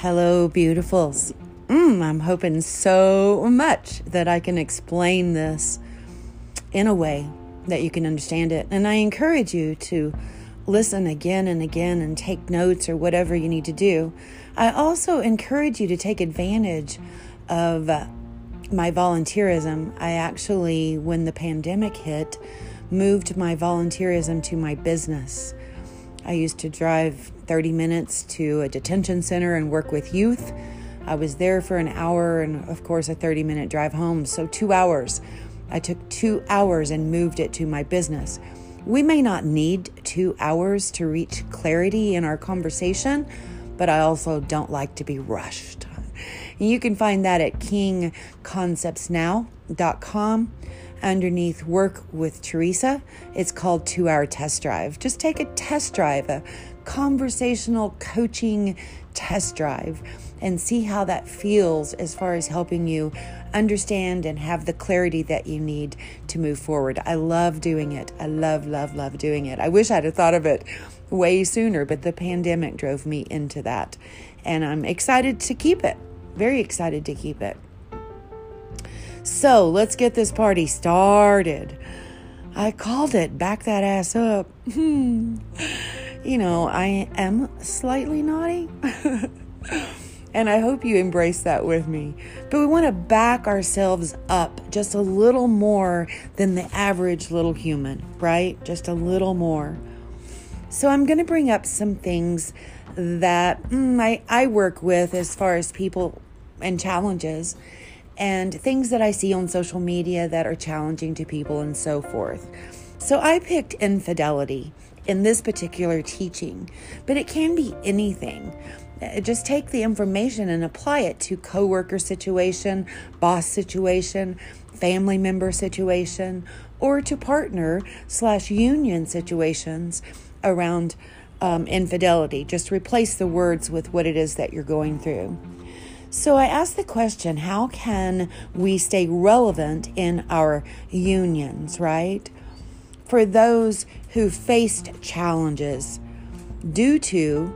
Hello, beautifuls. Mm, I'm hoping so much that I can explain this in a way that you can understand it. And I encourage you to listen again and again and take notes or whatever you need to do. I also encourage you to take advantage of uh, my volunteerism. I actually, when the pandemic hit, moved my volunteerism to my business. I used to drive 30 minutes to a detention center and work with youth. I was there for an hour and, of course, a 30 minute drive home. So, two hours. I took two hours and moved it to my business. We may not need two hours to reach clarity in our conversation, but I also don't like to be rushed. You can find that at kingconceptsnow.com underneath Work with Teresa. It's called Two Hour Test Drive. Just take a test drive, a conversational coaching test drive, and see how that feels as far as helping you understand and have the clarity that you need to move forward. I love doing it. I love, love, love doing it. I wish I'd have thought of it way sooner, but the pandemic drove me into that. And I'm excited to keep it. Very excited to keep it. So let's get this party started. I called it back that ass up. You know, I am slightly naughty. and I hope you embrace that with me. But we want to back ourselves up just a little more than the average little human, right? Just a little more. So I'm going to bring up some things that mm, I, I work with as far as people and challenges and things that I see on social media that are challenging to people and so forth. So I picked infidelity in this particular teaching, but it can be anything. Uh, just take the information and apply it to coworker situation, boss situation, family member situation, or to partner slash union situations around um, infidelity. Just replace the words with what it is that you're going through. So I asked the question how can we stay relevant in our unions, right? For those who faced challenges due to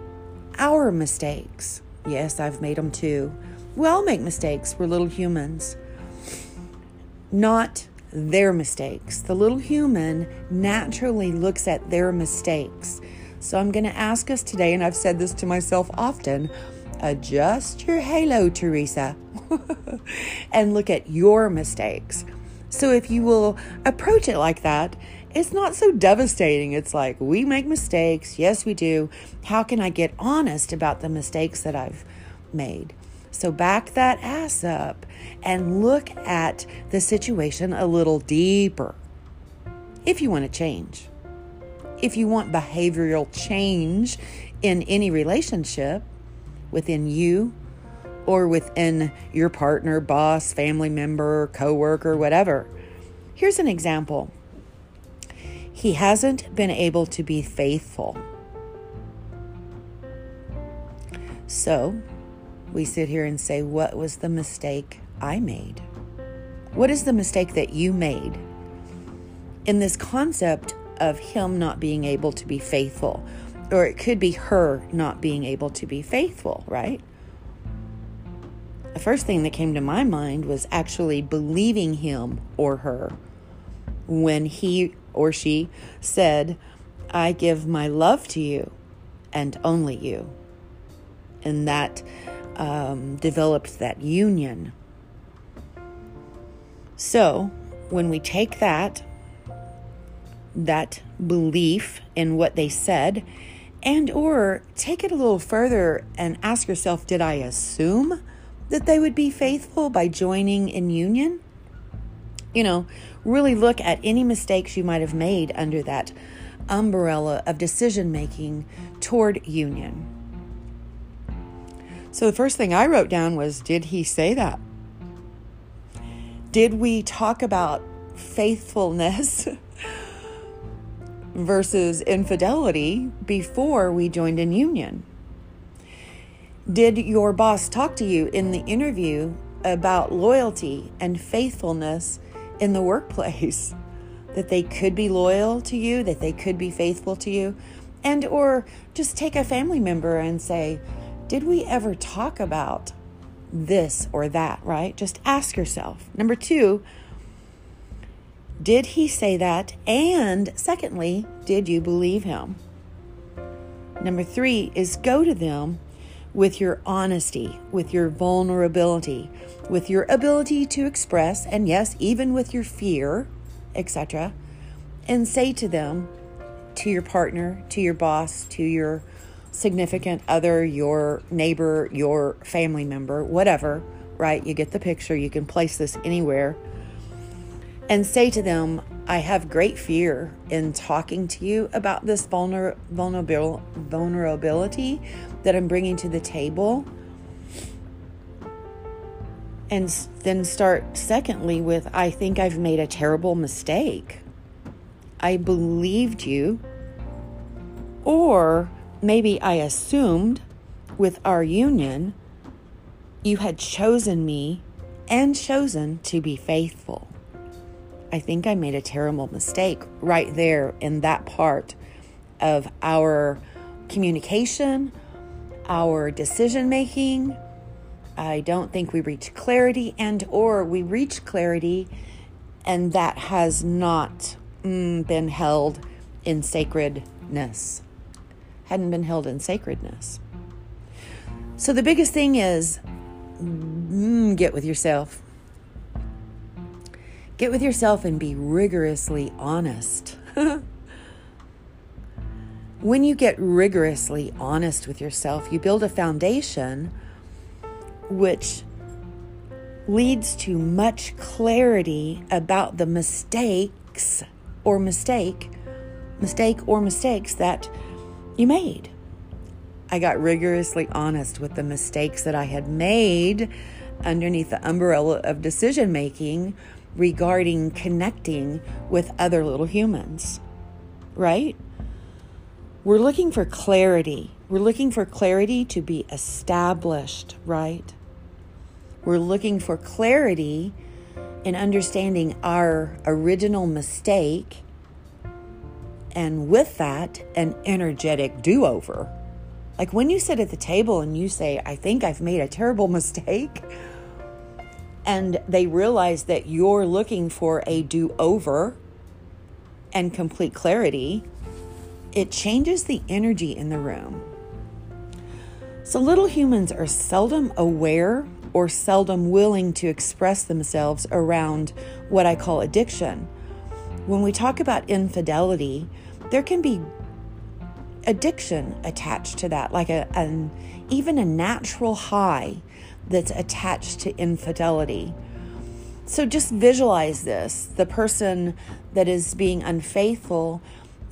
our mistakes. Yes, I've made them too. We all make mistakes. We're little humans. Not their mistakes. The little human naturally looks at their mistakes. So I'm going to ask us today, and I've said this to myself often adjust your halo, Teresa, and look at your mistakes. So if you will approach it like that, it's not so devastating. It's like, we make mistakes. Yes, we do. How can I get honest about the mistakes that I've made? So back that ass up and look at the situation a little deeper if you want to change. If you want behavioral change in any relationship, within you or within your partner, boss, family member, coworker, whatever. Here's an example. He hasn't been able to be faithful. So, we sit here and say, What was the mistake I made? What is the mistake that you made? In this concept of him not being able to be faithful, or it could be her not being able to be faithful, right? The first thing that came to my mind was actually believing him or her when he or she said, I give my love to you and only you. And that um, developed that union. So when we take that, that belief in what they said, and or take it a little further and ask yourself, did I assume that they would be faithful by joining in union? You know, really look at any mistakes you might have made under that umbrella of decision making toward union. So the first thing I wrote down was Did he say that? Did we talk about faithfulness versus infidelity before we joined in union? Did your boss talk to you in the interview about loyalty and faithfulness in the workplace? That they could be loyal to you, that they could be faithful to you? And or just take a family member and say, did we ever talk about this or that, right? Just ask yourself. Number two, did he say that? And secondly, did you believe him? Number three is go to them with your honesty, with your vulnerability, with your ability to express, and yes, even with your fear, etc., and say to them, to your partner, to your boss, to your significant other, your neighbor, your family member, whatever, right? You get the picture. You can place this anywhere. And say to them, I have great fear in talking to you about this vulner- vulnerable- vulnerability that I'm bringing to the table. And then start, secondly, with I think I've made a terrible mistake. I believed you. Or maybe I assumed with our union you had chosen me and chosen to be faithful. I think I made a terrible mistake right there in that part of our communication, our decision making. I don't think we reach clarity and or we reach clarity and that has not mm, been held in sacredness hadn't been held in sacredness. So the biggest thing is mm, get with yourself. Get with yourself and be rigorously honest. when you get rigorously honest with yourself, you build a foundation which leads to much clarity about the mistakes or mistake, mistake or mistakes that you made. I got rigorously honest with the mistakes that I had made underneath the umbrella of decision making regarding connecting with other little humans, right? We're looking for clarity. We're looking for clarity to be established, right? We're looking for clarity in understanding our original mistake and with that, an energetic do over. Like when you sit at the table and you say, I think I've made a terrible mistake, and they realize that you're looking for a do over and complete clarity, it changes the energy in the room. So, little humans are seldom aware or seldom willing to express themselves around what I call addiction when we talk about infidelity, there can be addiction attached to that, like a, an even a natural high that's attached to infidelity. So just visualize this. The person that is being unfaithful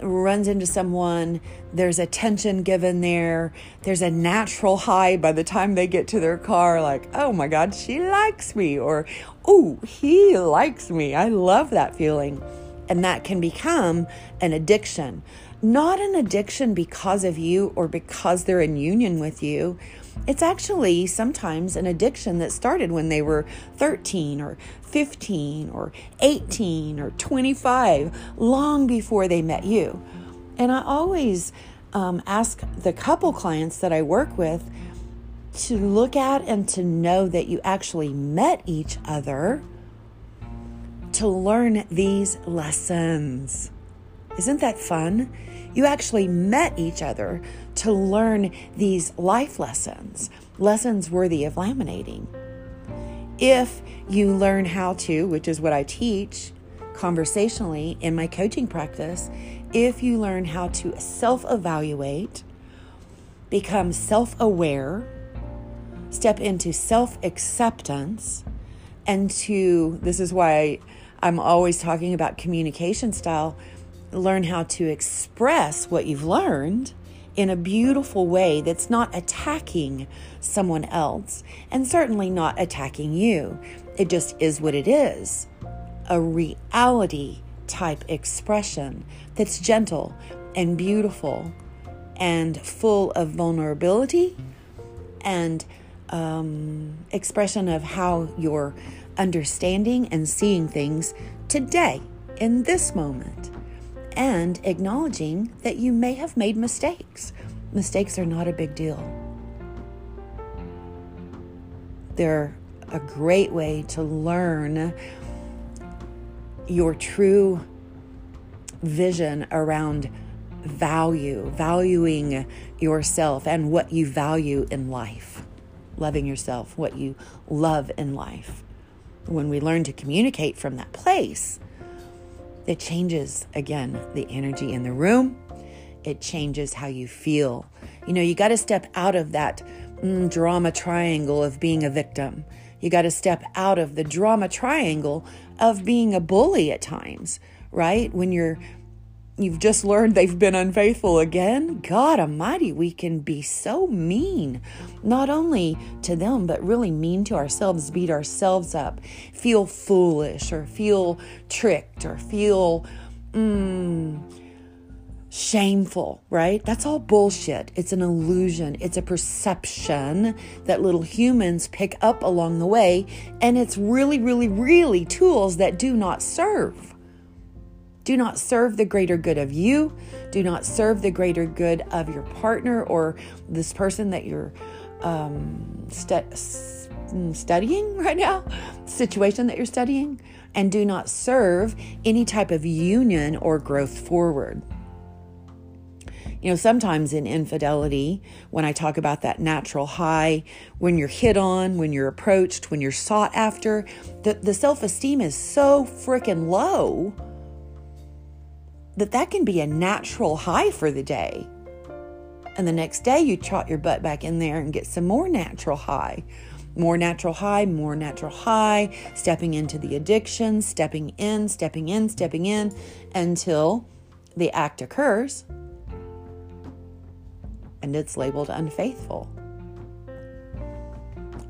runs into someone, there's a tension given there, there's a natural high by the time they get to their car, like, oh my God, she likes me, or oh, he likes me. I love that feeling. And that can become an addiction. Not an addiction because of you or because they're in union with you. It's actually sometimes an addiction that started when they were 13 or 15 or 18 or 25, long before they met you. And I always um, ask the couple clients that I work with to look at and to know that you actually met each other to learn these lessons. Isn't that fun? You actually met each other to learn these life lessons, lessons worthy of laminating. If you learn how to, which is what I teach conversationally in my coaching practice, if you learn how to self evaluate, become self aware, step into self acceptance, and to this is why I'm always talking about communication style. Learn how to express what you've learned in a beautiful way that's not attacking someone else and certainly not attacking you. It just is what it is a reality type expression that's gentle and beautiful and full of vulnerability and um, expression of how you're understanding and seeing things today, in this moment, and acknowledging that you may have made mistakes. Mistakes are not a big deal. They're a great way to learn your true vision around value, valuing yourself and what you value in life, loving yourself, what you love in life. When we learn to communicate from that place, it changes again the energy in the room. It changes how you feel. You know, you got to step out of that mm, drama triangle of being a victim. You got to step out of the drama triangle of being a bully at times, right? When you're you've just learned they've been unfaithful again, God Almighty, we can be so mean, not only to them, but really mean to ourselves, beat ourselves up, feel foolish, or feel tricked, or feel mm, shameful, right? That's all bullshit. It's an illusion, it's a perception that little humans pick up along the way, and it's really, really, really tools that do not serve do not serve the greater good of you, do not serve the greater good of your partner or this person that you're um, stu- studying right now, situation that you're studying, and do not serve any type of union or growth forward. You know, sometimes in infidelity, when I talk about that natural high, when you're hit on, when you're approached, when you're sought after, the, the self esteem is so freaking low that that can be a natural high for the day. And the next day you trot your butt back in there and get some more natural high. More natural high, more natural high, stepping into the addiction, stepping in, stepping in, stepping in until the act occurs and it's labeled unfaithful.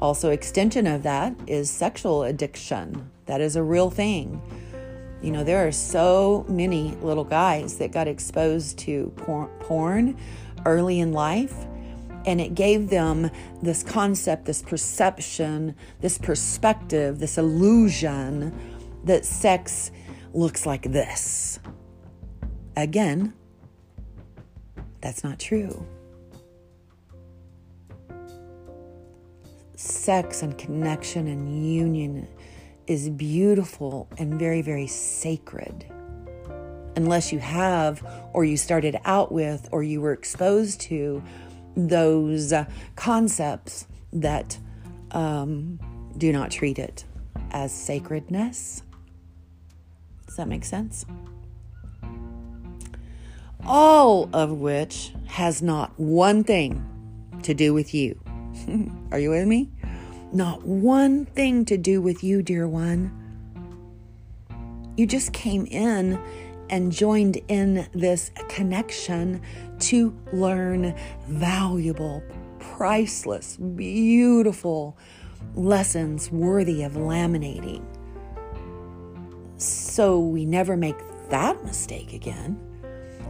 Also, extension of that is sexual addiction. That is a real thing. You know, there are so many little guys that got exposed to porn early in life, and it gave them this concept, this perception, this perspective, this illusion that sex looks like this. Again, that's not true. Sex and connection and union is beautiful and very, very sacred. Unless you have, or you started out with, or you were exposed to those uh, concepts that um, do not treat it as sacredness. Does that make sense? All of which has not one thing to do with you. Are you with me? Not one thing to do with you, dear one. You just came in and joined in this connection to learn valuable, priceless, beautiful lessons worthy of laminating. So we never make that mistake again.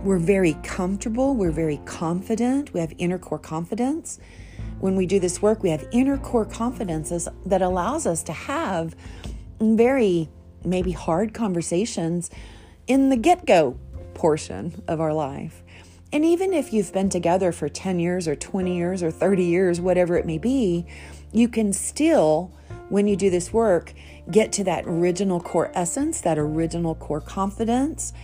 We're very comfortable, we're very confident, we have inner core confidence when we do this work, we have inner core confidences that allows us to have very maybe hard conversations in the get go portion of our life. And even if you've been together for 10 years or 20 years or 30 years, whatever it may be, you can still, when you do this work, get to that original core essence, that original core confidence.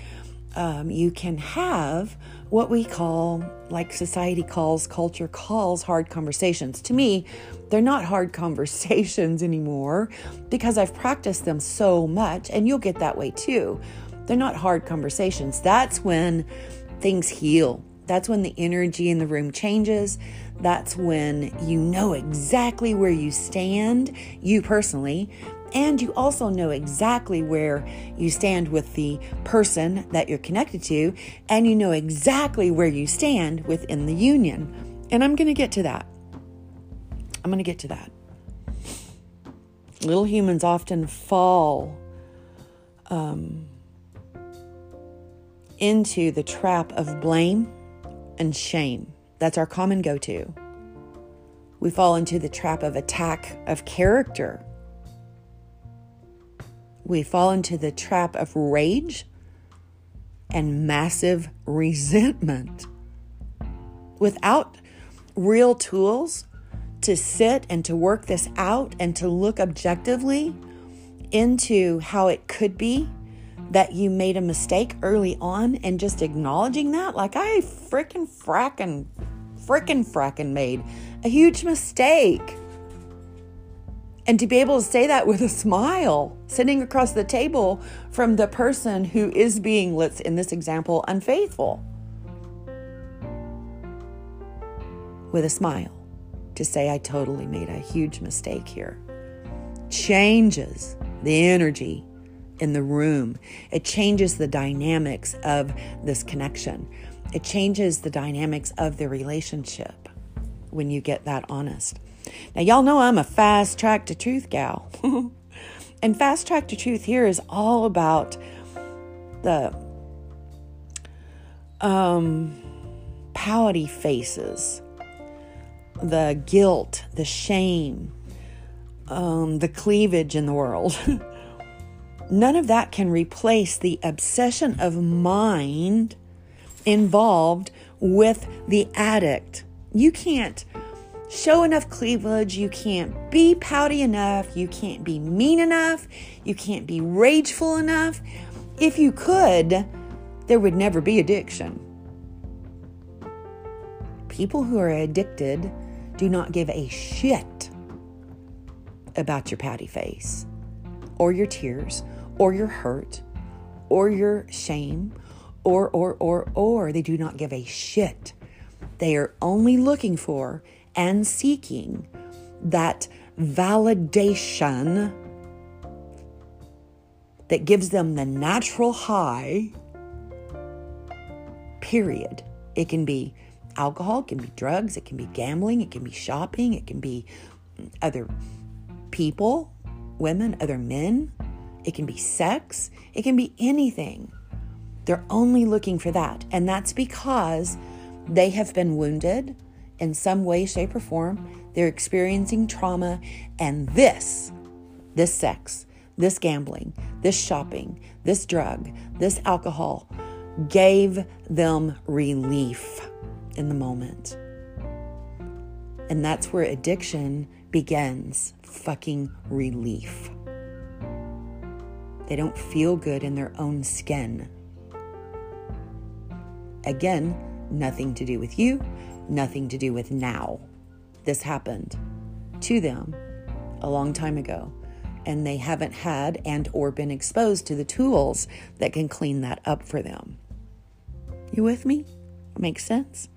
Um, you can have what we call, like society calls, culture calls, hard conversations. To me, they're not hard conversations anymore because I've practiced them so much, and you'll get that way too. They're not hard conversations. That's when things heal. That's when the energy in the room changes. That's when you know exactly where you stand, you personally, and you also know exactly where you stand with the person that you're connected to, and you know exactly where you stand within the union. And I'm going to get to that. I'm going to get to that. Little humans often fall um, into the trap of blame and shame. That's our common go to. We fall into the trap of attack of character we fall into the trap of rage and massive resentment. Without real tools to sit and to work this out and to look objectively into how it could be that you made a mistake early on and just acknowledging that, like I freaking fracking, freaking fracking made a huge mistake. And to be able to say that with a smile, sitting across the table from the person who is being, let's in this example, unfaithful. With a smile to say, I totally made a huge mistake here. Changes the energy in the room. It changes the dynamics of this connection. It changes the dynamics of the relationship when you get that honest. Now, y'all know I'm a fast track to truth gal. and fast track to truth here is all about the um, pouty faces, the guilt, the shame, um, the cleavage in the world. None of that can replace the obsession of mind involved with the addict. You can't show enough cleavage, you can't be pouty enough, you can't be mean enough, you can't be rageful enough. If you could, there would never be addiction. People who are addicted do not give a shit about your pouty face or your tears or your hurt or your shame or, or, or, or. They do not give a shit. They are only looking for and seeking that validation that gives them the natural high, period. It can be alcohol, it can be drugs, it can be gambling, it can be shopping, it can be other people, women, other men, it can be sex, it can be anything. They're only looking for that. And that's because they have been wounded in some way, shape, or form. They're experiencing trauma. And this, this sex, this gambling, this shopping, this drug, this alcohol gave them relief in the moment. And that's where addiction begins fucking relief. They don't feel good in their own skin. Again, nothing to do with you, nothing to do with now. This happened to them a long time ago and they haven't had and or been exposed to the tools that can clean that up for them. You with me? Makes sense?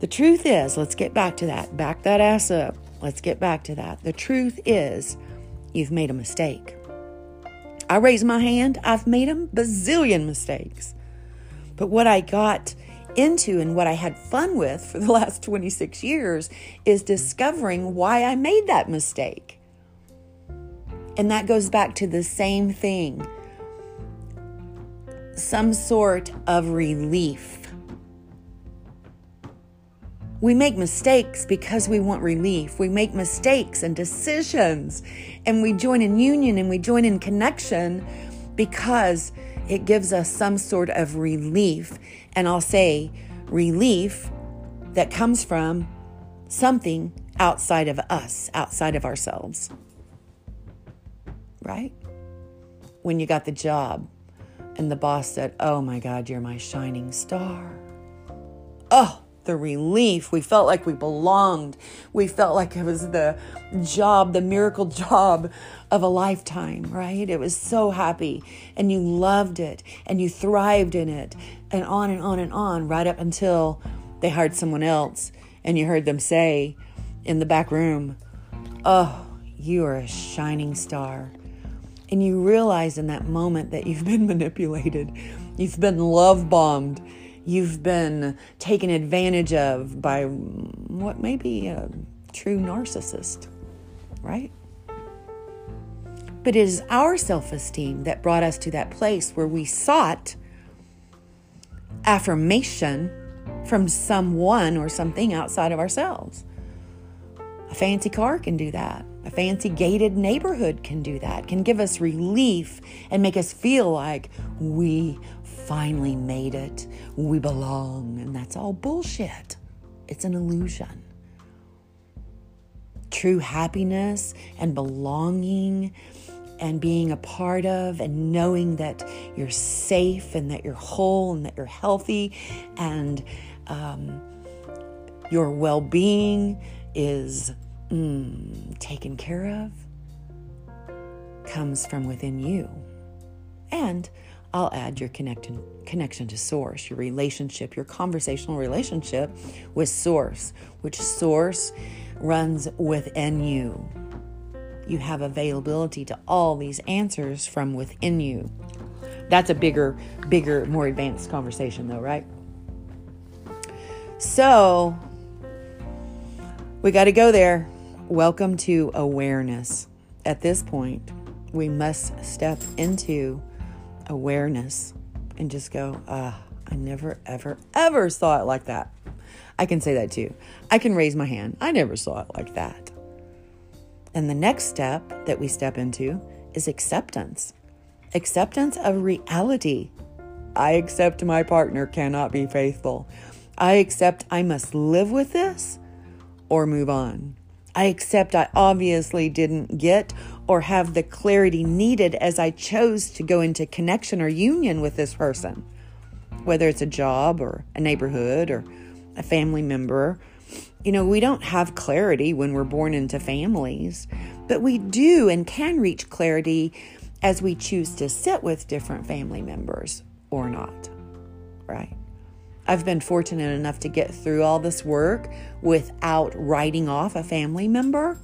The truth is, let's get back to that. Back that ass up. Let's get back to that. The truth is, you've made a mistake. I raise my hand, I've made a bazillion mistakes. But what I got into and what I had fun with for the last 26 years is discovering why I made that mistake. And that goes back to the same thing some sort of relief we make mistakes because we want relief. We make mistakes and decisions, and we join in union and we join in connection because it gives us some sort of relief. And I'll say relief that comes from something outside of us, outside of ourselves. Right? When you got the job and the boss said, Oh my God, you're my shining star. Oh, the relief. We felt like we belonged. We felt like it was the job, the miracle job of a lifetime, right? It was so happy and you loved it and you thrived in it and on and on and on right up until they hired someone else and you heard them say in the back room, Oh, you are a shining star. And you realize in that moment that you've been manipulated, you've been love bombed you've been taken advantage of by what may be a true narcissist, right? But it is our self esteem that brought us to that place where we sought affirmation from someone or something outside of ourselves. A fancy car can do that. A fancy gated neighborhood can do that, can give us relief and make us feel like we finally made it. We belong. And that's all bullshit. It's an illusion. true happiness and belonging and being a part of and knowing that you're safe and that you're whole and that you're healthy and um, your well being is mm, taken care of comes from within you. And I'll add your connection connection to source, your relationship, your conversational relationship with source, which source runs within you. You have availability to all these answers from within you. That's a bigger, bigger, more advanced conversation though, right? So, we got to go there. Welcome to awareness. At this point, we must step into awareness and just go, ah, I never, ever, ever saw it like that. I can say that too. I can raise my hand. I never saw it like that. And the next step that we step into is acceptance acceptance of reality. I accept my partner cannot be faithful. I accept I must live with this or move on. I accept I obviously didn't get or have the clarity needed as I chose to go into connection or union with this person, whether it's a job or a neighborhood or a family member. You know, we don't have clarity when we're born into families, but we do and can reach clarity as we choose to sit with different family members or not, right? I've been fortunate enough to get through all this work without writing off a family member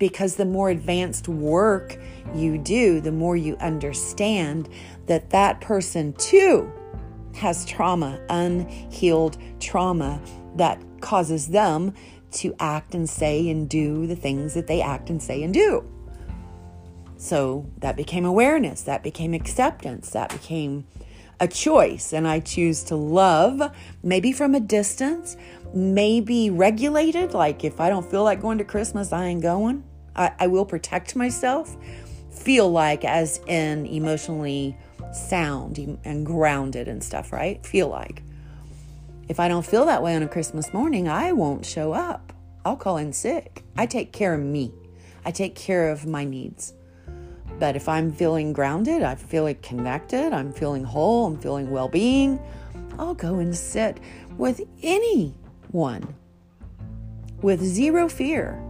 because the more advanced work you do, the more you understand that that person too has trauma, unhealed trauma that causes them to act and say and do the things that they act and say and do. So that became awareness, that became acceptance, that became a choice. And I choose to love, maybe from a distance, maybe regulated. Like if I don't feel like going to Christmas, I ain't going. I, I will protect myself, feel like as in emotionally sound and grounded and stuff, right? Feel like. If I don't feel that way on a Christmas morning, I won't show up. I'll call in sick. I take care of me. I take care of my needs. But if I'm feeling grounded, I'm feeling connected, I'm feeling whole, I'm feeling well being, I'll go and sit with anyone with zero fear.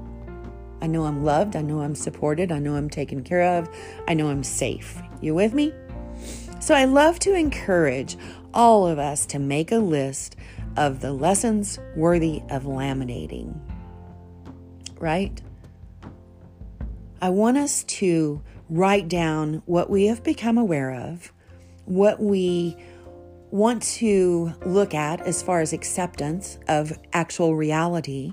I know I'm loved. I know I'm supported. I know I'm taken care of. I know I'm safe. You with me? So I love to encourage all of us to make a list of the lessons worthy of laminating. Right? I want us to write down what we have become aware of, what we want to look at as far as acceptance of actual reality,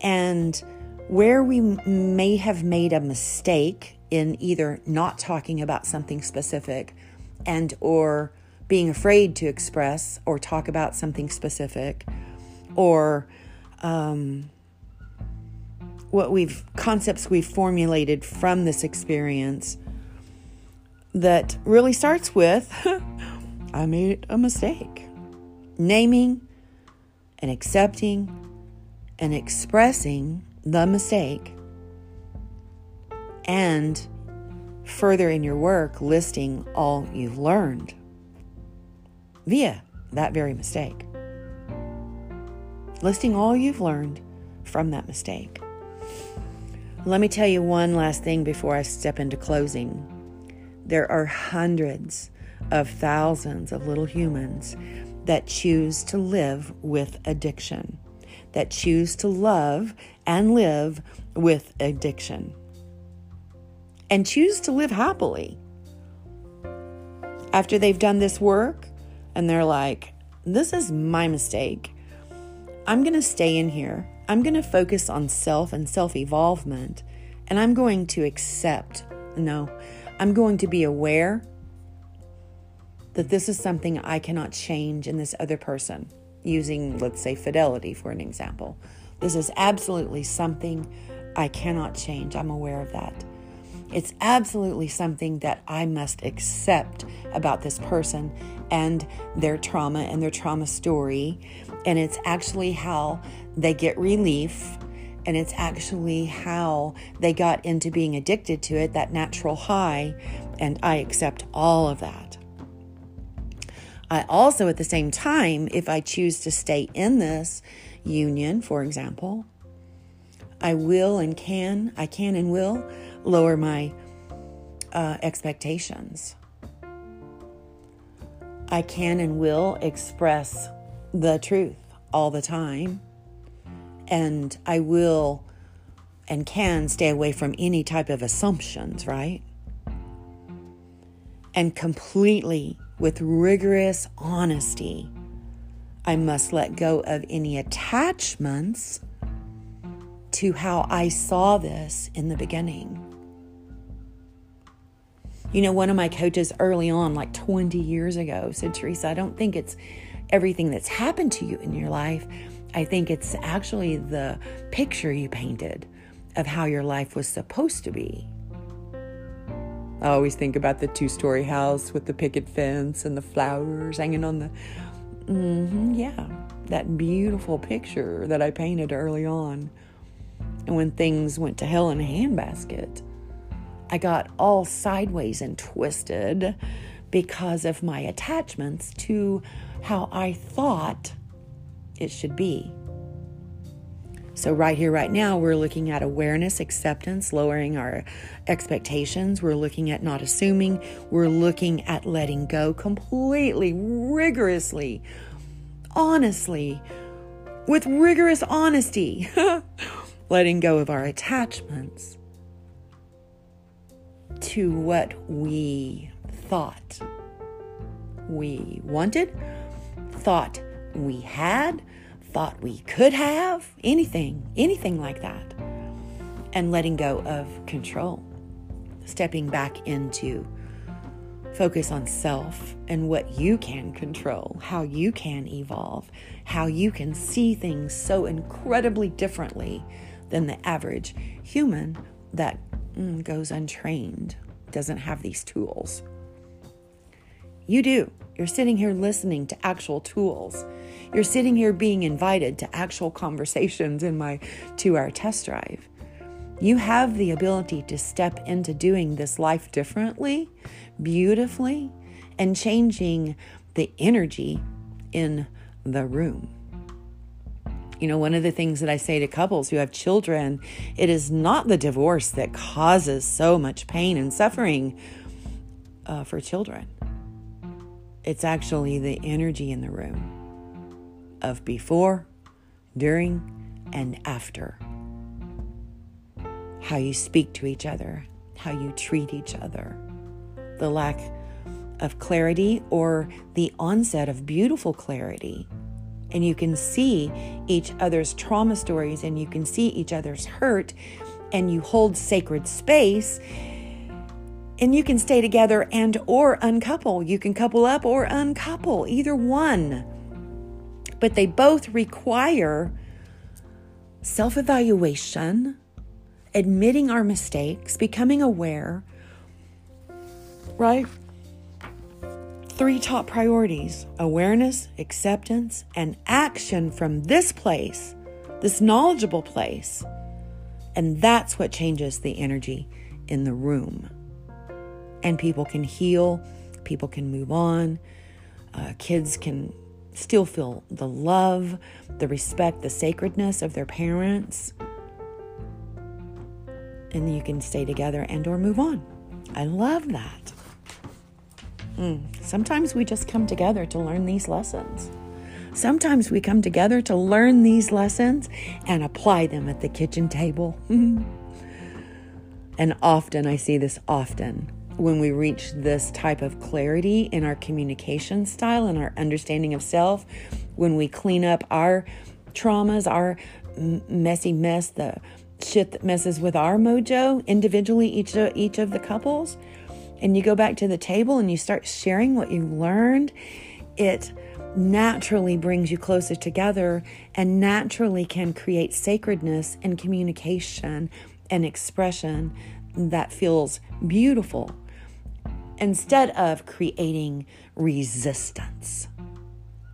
and where we may have made a mistake in either not talking about something specific and or being afraid to express or talk about something specific or um, what we've concepts we've formulated from this experience that really starts with I made a mistake. Naming and accepting and expressing the mistake and further in your work listing all you've learned via that very mistake. Listing all you've learned from that mistake. Let me tell you one last thing before I step into closing. There are hundreds of thousands of little humans that choose to live with addiction that choose to love and live with addiction and choose to live happily. After they've done this work and they're like, this is my mistake. I'm going to stay in here. I'm going to focus on self and self evolvement. And I'm going to accept, no, I'm going to be aware that this is something I cannot change in this other person using, let's say, fidelity for an example. This is absolutely something I cannot change. I'm aware of that. It's absolutely something that I must accept about this person and their trauma and their trauma story. And it's actually how they get relief And it's actually how they got into being addicted to it, that natural high. And I accept all of that. I also, at the same time, if I choose to stay in this union, for example, I will and can, I can and will lower my uh, expectations. I can and will express the truth all the time. And I will and can stay away from any type of assumptions, right? And completely, with rigorous honesty, I must let go of any attachments to how I saw this in the beginning. You know, one of my coaches early on, like 20 years ago, said, Teresa, I don't think it's everything that's happened to you in your life. I think it's actually the picture you painted of how your life was supposed to be. I always think about the two story house with the picket fence and the flowers hanging on the. Mm-hmm, yeah, that beautiful picture that I painted early on. And when things went to hell in a handbasket, I got all sideways and twisted because of my attachments to how I thought it should be. So, right here, right now, we're looking at awareness, acceptance, lowering our expectations. We're looking at not assuming. We're looking at letting go completely, rigorously, honestly, with rigorous honesty, letting go of our attachments to what we thought we wanted, thought we had, thought we could have, anything, anything like that. And letting go of control, stepping back into focus on self and what you can control, how you can evolve, how you can see things so incredibly differently than the average human that mm, goes untrained, doesn't have these tools. You do. You're sitting here listening to actual tools. You're sitting here being invited to actual conversations in my two hour test drive. You have the ability to step into doing this life differently, beautifully, and changing the energy in the room. You know, one of the things that I say to couples who have children, it is not the divorce that causes so much pain and suffering uh, for children. It's actually the energy in the room of before, during, and after. How you speak to each other, how you treat each other, the lack of clarity or the onset of beautiful clarity. And you can see each other's trauma stories and you can see each other's hurt, and you hold sacred space and you can stay together and or uncouple. You can couple up or uncouple either one. But they both require self-evaluation admitting our mistakes becoming aware right? Three top priorities awareness acceptance and action from this place this knowledgeable place. And that's what changes the energy in the room and people can heal, people can move on, uh, kids can still feel the love, the respect, the sacredness of their parents. And you can stay together and or move on. I love that. Mm. Sometimes we just come together to learn these lessons. Sometimes we come together to learn these lessons and apply them at the kitchen table. and often, I see this often when we reach this type of clarity in our communication style and our understanding of self, when we clean up our traumas, our messy mess, the shit that messes with our mojo individually, each of, each of the couples, and you go back to the table and you start sharing what you learned, it naturally brings you closer together and naturally can create sacredness and communication and expression that feels beautiful instead of creating resistance,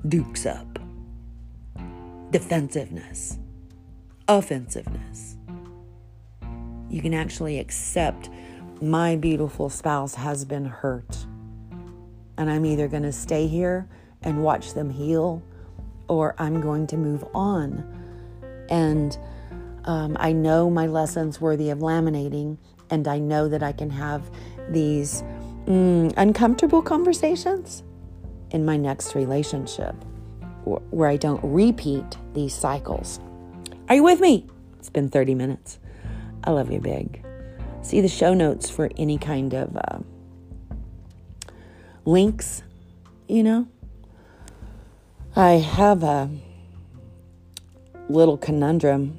dukes up, defensiveness, offensiveness. You can actually accept my beautiful spouse has been hurt. And I'm either going to stay here and watch them heal or I'm going to move on. And um, I know my lesson's worthy of laminating, and I know that I can have these mm, uncomfortable conversations in my next relationship where I don't repeat these cycles. Are you with me? It's been 30 minutes. I love you big. See the show notes for any kind of uh, links, you know. I have a little conundrum.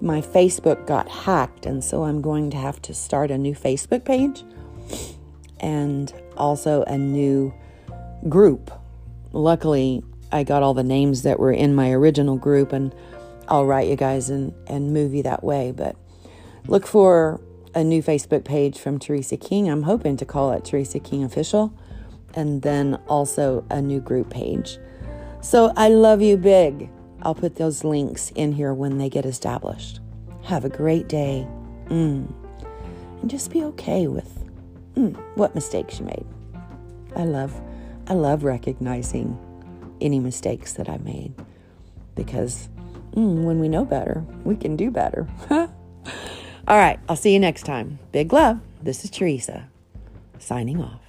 My Facebook got hacked, and so I'm going to have to start a new Facebook page and also a new group. Luckily, I got all the names that were in my original group, and I'll write you guys and, and move you that way. But look for a new Facebook page from Teresa King. I'm hoping to call it Teresa King Official, and then also a new group page. So I love you big. I'll put those links in here when they get established. Have a great day. Mm. And just be okay with mm, what mistakes you made. I love I love recognizing any mistakes that I made because mm, when we know better, we can do better. All right, I'll see you next time. Big love. This is Teresa signing off.